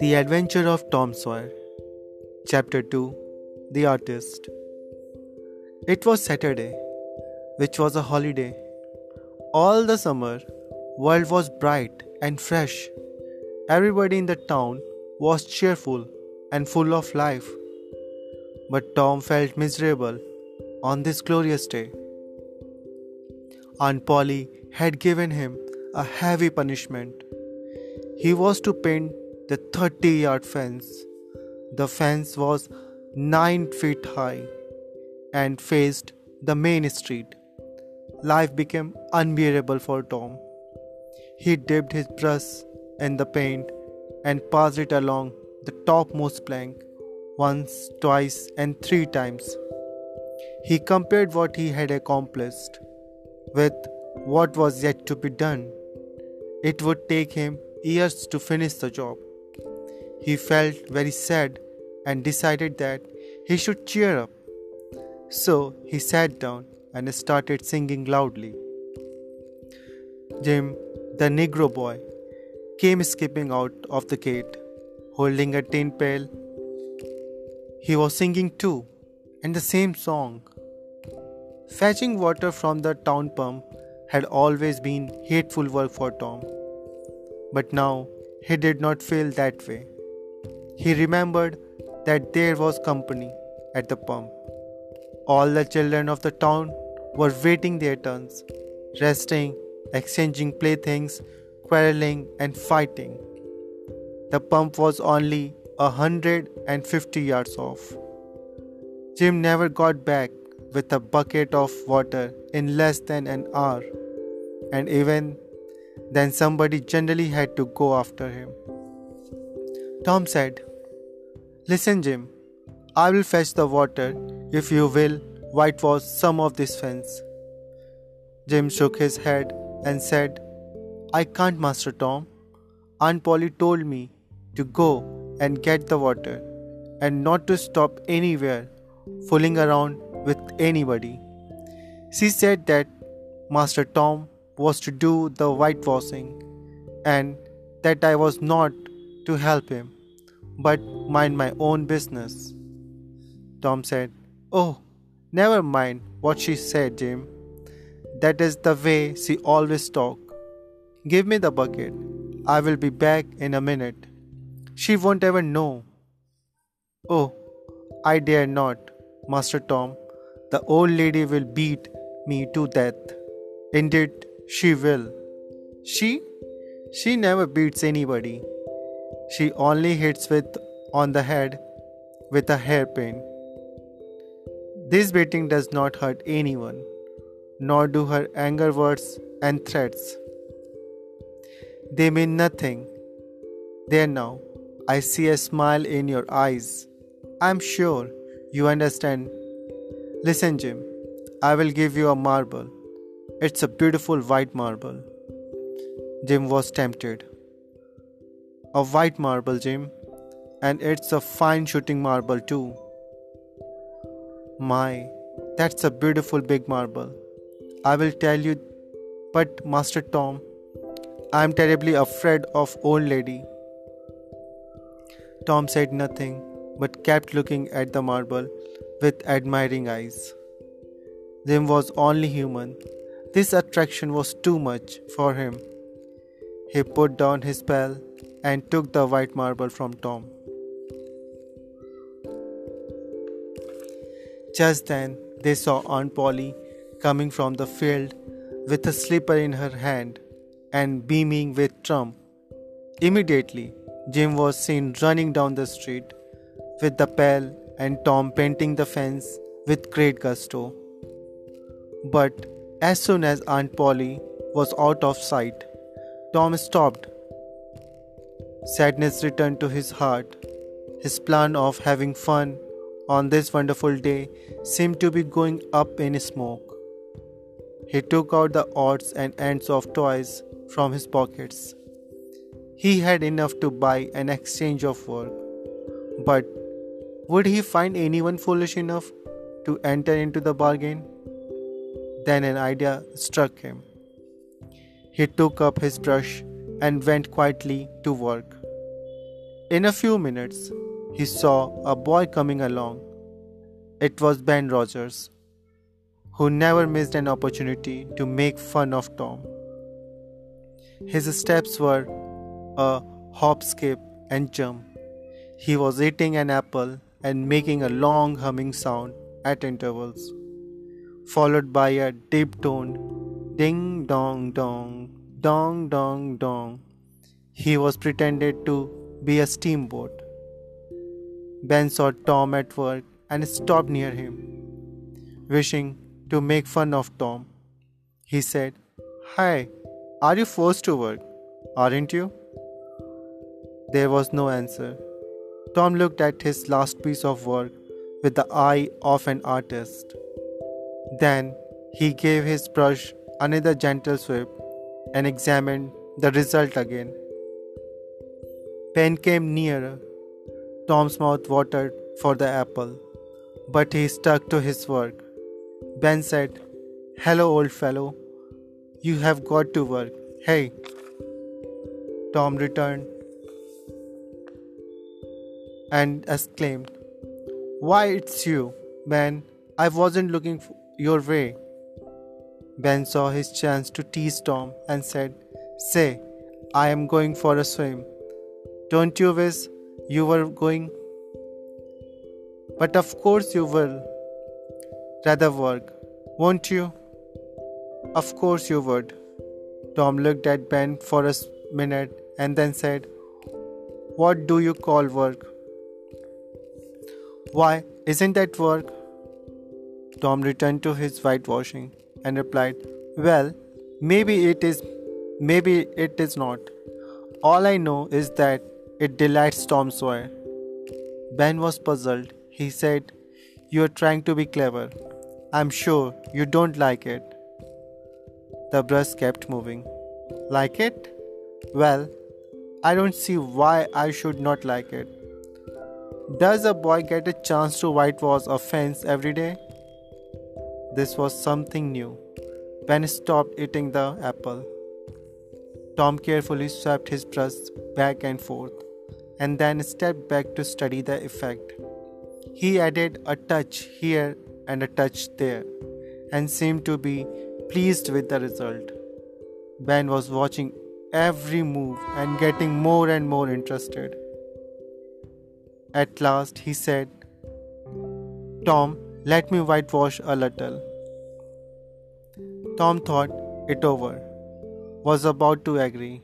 The Adventure of Tom Sawyer, Chapter 2 The Artist. It was Saturday, which was a holiday. All the summer, world was bright and fresh. Everybody in the town was cheerful and full of life. But Tom felt miserable on this glorious day. Aunt Polly had given him a heavy punishment. He was to paint the 30 yard fence. The fence was 9 feet high and faced the main street. Life became unbearable for Tom. He dipped his brush in the paint and passed it along the topmost plank once, twice, and three times. He compared what he had accomplished with what was yet to be done. It would take him years to finish the job. He felt very sad and decided that he should cheer up. So he sat down and started singing loudly. Jim, the Negro boy, came skipping out of the gate, holding a tin pail. He was singing too, and the same song. Fetching water from the town pump had always been hateful work for Tom. But now he did not feel that way. He remembered that there was company at the pump. All the children of the town were waiting their turns, resting, exchanging playthings, quarreling, and fighting. The pump was only a hundred and fifty yards off. Jim never got back with a bucket of water in less than an hour, and even then, somebody generally had to go after him. Tom said, Listen, Jim, I will fetch the water if you will whitewash some of this fence. Jim shook his head and said, I can't, Master Tom. Aunt Polly told me to go and get the water and not to stop anywhere fooling around with anybody. She said that Master Tom was to do the whitewashing and that I was not to help him, but mind my own business. Tom said, Oh, never mind what she said, Jim. That is the way she always talk. Give me the bucket. I will be back in a minute. She won't ever know. Oh, I dare not, Master Tom. The old lady will beat me to death. Indeed, she will. She? She never beats anybody. She only hits with on the head with a hairpin. This beating does not hurt anyone, nor do her anger words and threats. They mean nothing. There now, I see a smile in your eyes. I'm sure you understand. Listen, Jim, I will give you a marble. It's a beautiful white marble. Jim was tempted. A white marble, Jim, and it's a fine shooting marble too. My, that's a beautiful big marble. I will tell you, but Master Tom, I am terribly afraid of old lady. Tom said nothing but kept looking at the marble with admiring eyes. Jim was only human this attraction was too much for him. He put down his pail and took the white marble from Tom. Just then, they saw Aunt Polly coming from the field with a slipper in her hand and beaming with Trump. Immediately, Jim was seen running down the street with the pail and Tom painting the fence with great gusto. But as soon as Aunt Polly was out of sight, Tom stopped. Sadness returned to his heart. His plan of having fun on this wonderful day seemed to be going up in smoke. He took out the odds and ends of toys from his pockets. He had enough to buy an exchange of work. But would he find anyone foolish enough to enter into the bargain? Then an idea struck him. He took up his brush and went quietly to work. In a few minutes, he saw a boy coming along. It was Ben Rogers, who never missed an opportunity to make fun of Tom. His steps were a hop, skip, and jump. He was eating an apple and making a long humming sound at intervals, followed by a deep toned ding dong dong, dong dong dong. He was pretended to be a steamboat. Ben saw Tom at work and stopped near him, wishing to make fun of Tom. He said, Hi, are you forced to work? Aren't you? There was no answer. Tom looked at his last piece of work with the eye of an artist. Then he gave his brush another gentle sweep and examined the result again. Ben came nearer. Tom's mouth watered for the apple, but he stuck to his work. Ben said, Hello, old fellow. You have got to work. Hey. Tom returned and exclaimed, Why, it's you, Ben. I wasn't looking your way. Ben saw his chance to tease Tom and said, Say, I am going for a swim. Don't you wish you were going? But of course you will. Rather work, won't you? Of course you would. Tom looked at Ben for a minute and then said, What do you call work? Why, isn't that work? Tom returned to his whitewashing and replied, Well, maybe it is, maybe it is not. All I know is that it delights Tom Sawyer. Ben was puzzled. He said, You're trying to be clever. I'm sure you don't like it. The brush kept moving. Like it? Well, I don't see why I should not like it. Does a boy get a chance to whitewash a fence every day? This was something new. Ben stopped eating the apple. Tom carefully swept his brush back and forth and then stepped back to study the effect. He added a touch here and a touch there and seemed to be pleased with the result. Ben was watching every move and getting more and more interested. At last he said, Tom, let me whitewash a little. Tom thought it over, was about to agree,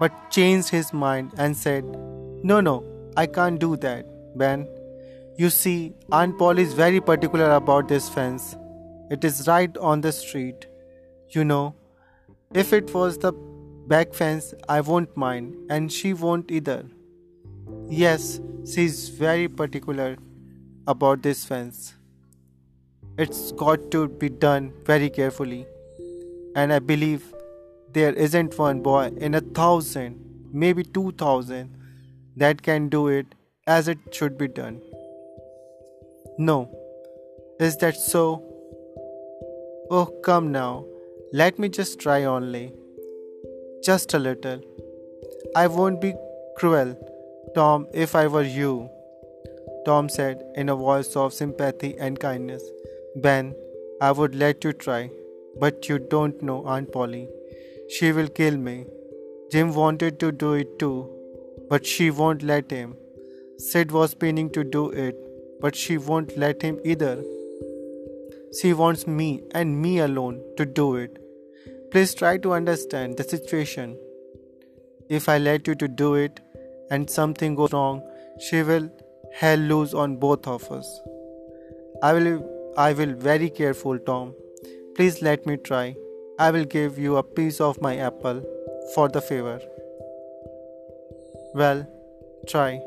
but changed his mind and said, No, no, I can't do that, Ben. You see, Aunt Polly is very particular about this fence. It is right on the street. You know, if it was the back fence, I won't mind, and she won't either. Yes, she's very particular about this fence. It's got to be done very carefully, and I believe there isn't one boy in a thousand, maybe two thousand, that can do it as it should be done. No, is that so? Oh, come now, let me just try only. Just a little. I won't be cruel Tom, if I were you, Tom said in a voice of sympathy and kindness. Ben, I would let you try, but you don't know Aunt Polly. She will kill me. Jim wanted to do it too, but she won't let him. Sid was pinning to do it, but she won't let him either. She wants me and me alone to do it. Please try to understand the situation. If I let you to do it, and something goes wrong, she will hell loose on both of us. I will I will very careful, Tom. Please let me try. I will give you a piece of my apple for the favor. Well, try.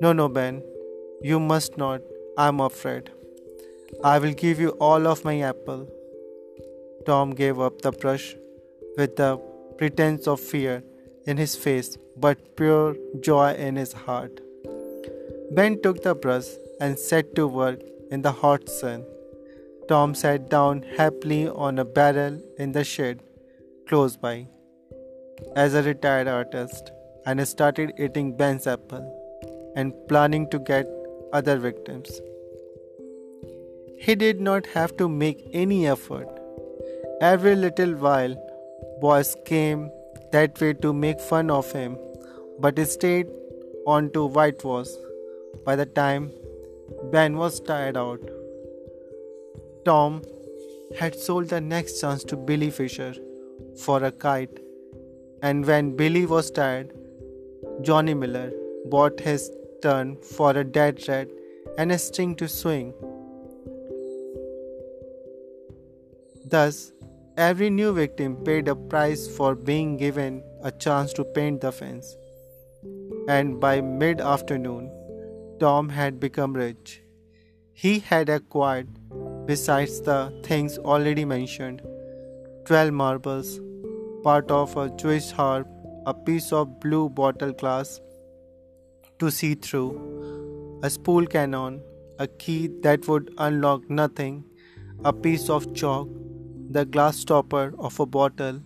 No, no, Ben. You must not. I'm afraid. I will give you all of my apple. Tom gave up the brush with the pretense of fear in his face, but pure joy in his heart. Ben took the brush and set to work in the hot sun. Tom sat down happily on a barrel in the shed close by as a retired artist and started eating Ben's apple and planning to get other victims. He did not have to make any effort. Every little while, boys came that way to make fun of him, but he stayed on to whitewash. By the time Ben was tired out, Tom had sold the next chance to Billy Fisher for a kite, and when Billy was tired, Johnny Miller bought his turn for a dead rat and a string to swing. Thus, every new victim paid a price for being given a chance to paint the fence. And by mid afternoon, Tom had become rich. He had acquired, besides the things already mentioned, 12 marbles, part of a Jewish harp, a piece of blue bottle glass to see through, a spool cannon, a key that would unlock nothing, a piece of chalk, the glass stopper of a bottle,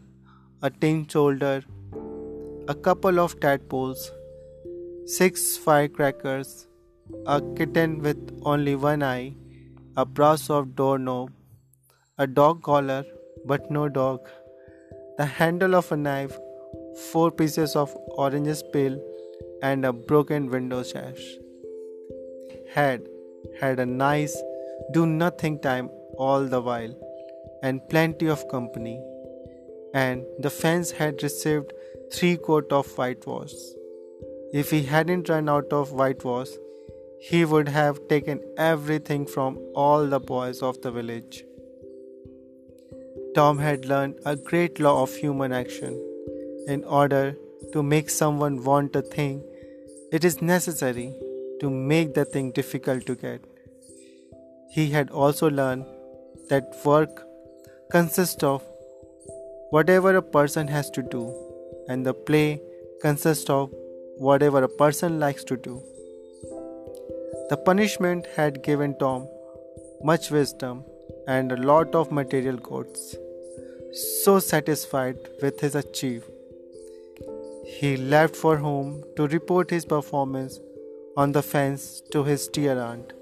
a tin solder, a couple of tadpoles, six firecrackers, a kitten with only one eye, a brass of doorknob, a dog collar but no dog, the handle of a knife, four pieces of orange peel, and a broken window sash. Had had a nice do nothing time all the while and plenty of company, and the fence had received three coat of whitewash. If he hadn't run out of whitewash, he would have taken everything from all the boys of the village. Tom had learned a great law of human action. In order to make someone want a thing, it is necessary to make the thing difficult to get. He had also learned that work consists of whatever a person has to do, and the play consists of whatever a person likes to do. The punishment had given Tom much wisdom and a lot of material goods. So satisfied with his achieve, he left for home to report his performance on the fence to his dear aunt.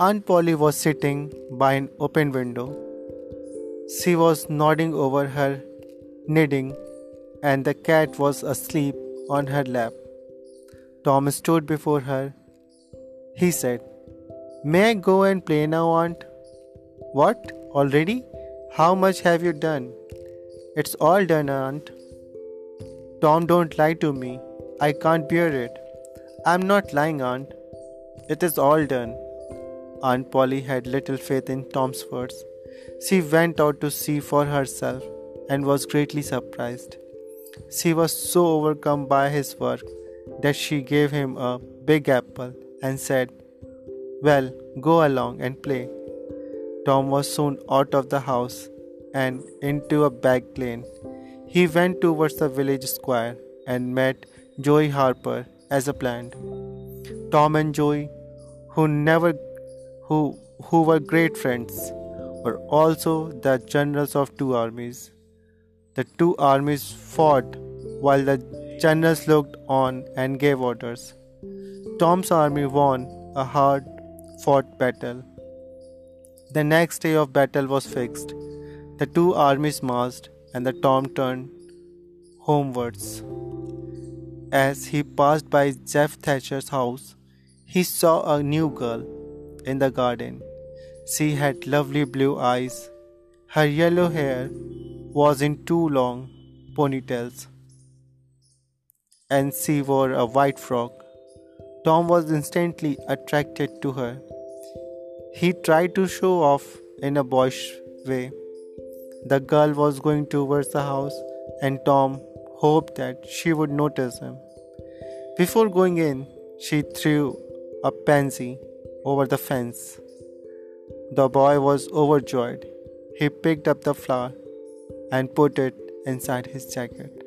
Aunt Polly was sitting by an open window. She was nodding over her knitting, and the cat was asleep on her lap. Tom stood before her. He said, May I go and play now, Aunt? What? Already? How much have you done? It's all done, Aunt. Tom, don't lie to me. I can't bear it. I'm not lying, Aunt. It is all done. Aunt Polly had little faith in Tom's words. She went out to see for herself and was greatly surprised. She was so overcome by his work that she gave him a big apple and said, Well, go along and play. Tom was soon out of the house and into a back lane. He went towards the village square and met Joey Harper as a planned. Tom and Joey, who never who, who were great friends, were also the generals of two armies. The two armies fought while the generals looked on and gave orders. Tom's army won a hard fought battle. The next day of battle was fixed. The two armies marched and the Tom turned homewards. As he passed by Jeff Thatcher's house, he saw a new girl in the garden. She had lovely blue eyes. Her yellow hair was in two long ponytails, and she wore a white frock. Tom was instantly attracted to her. He tried to show off in a boyish way. The girl was going towards the house, and Tom hoped that she would notice him. Before going in, she threw a pansy over the fence. The boy was overjoyed. He picked up the flower and put it inside his jacket.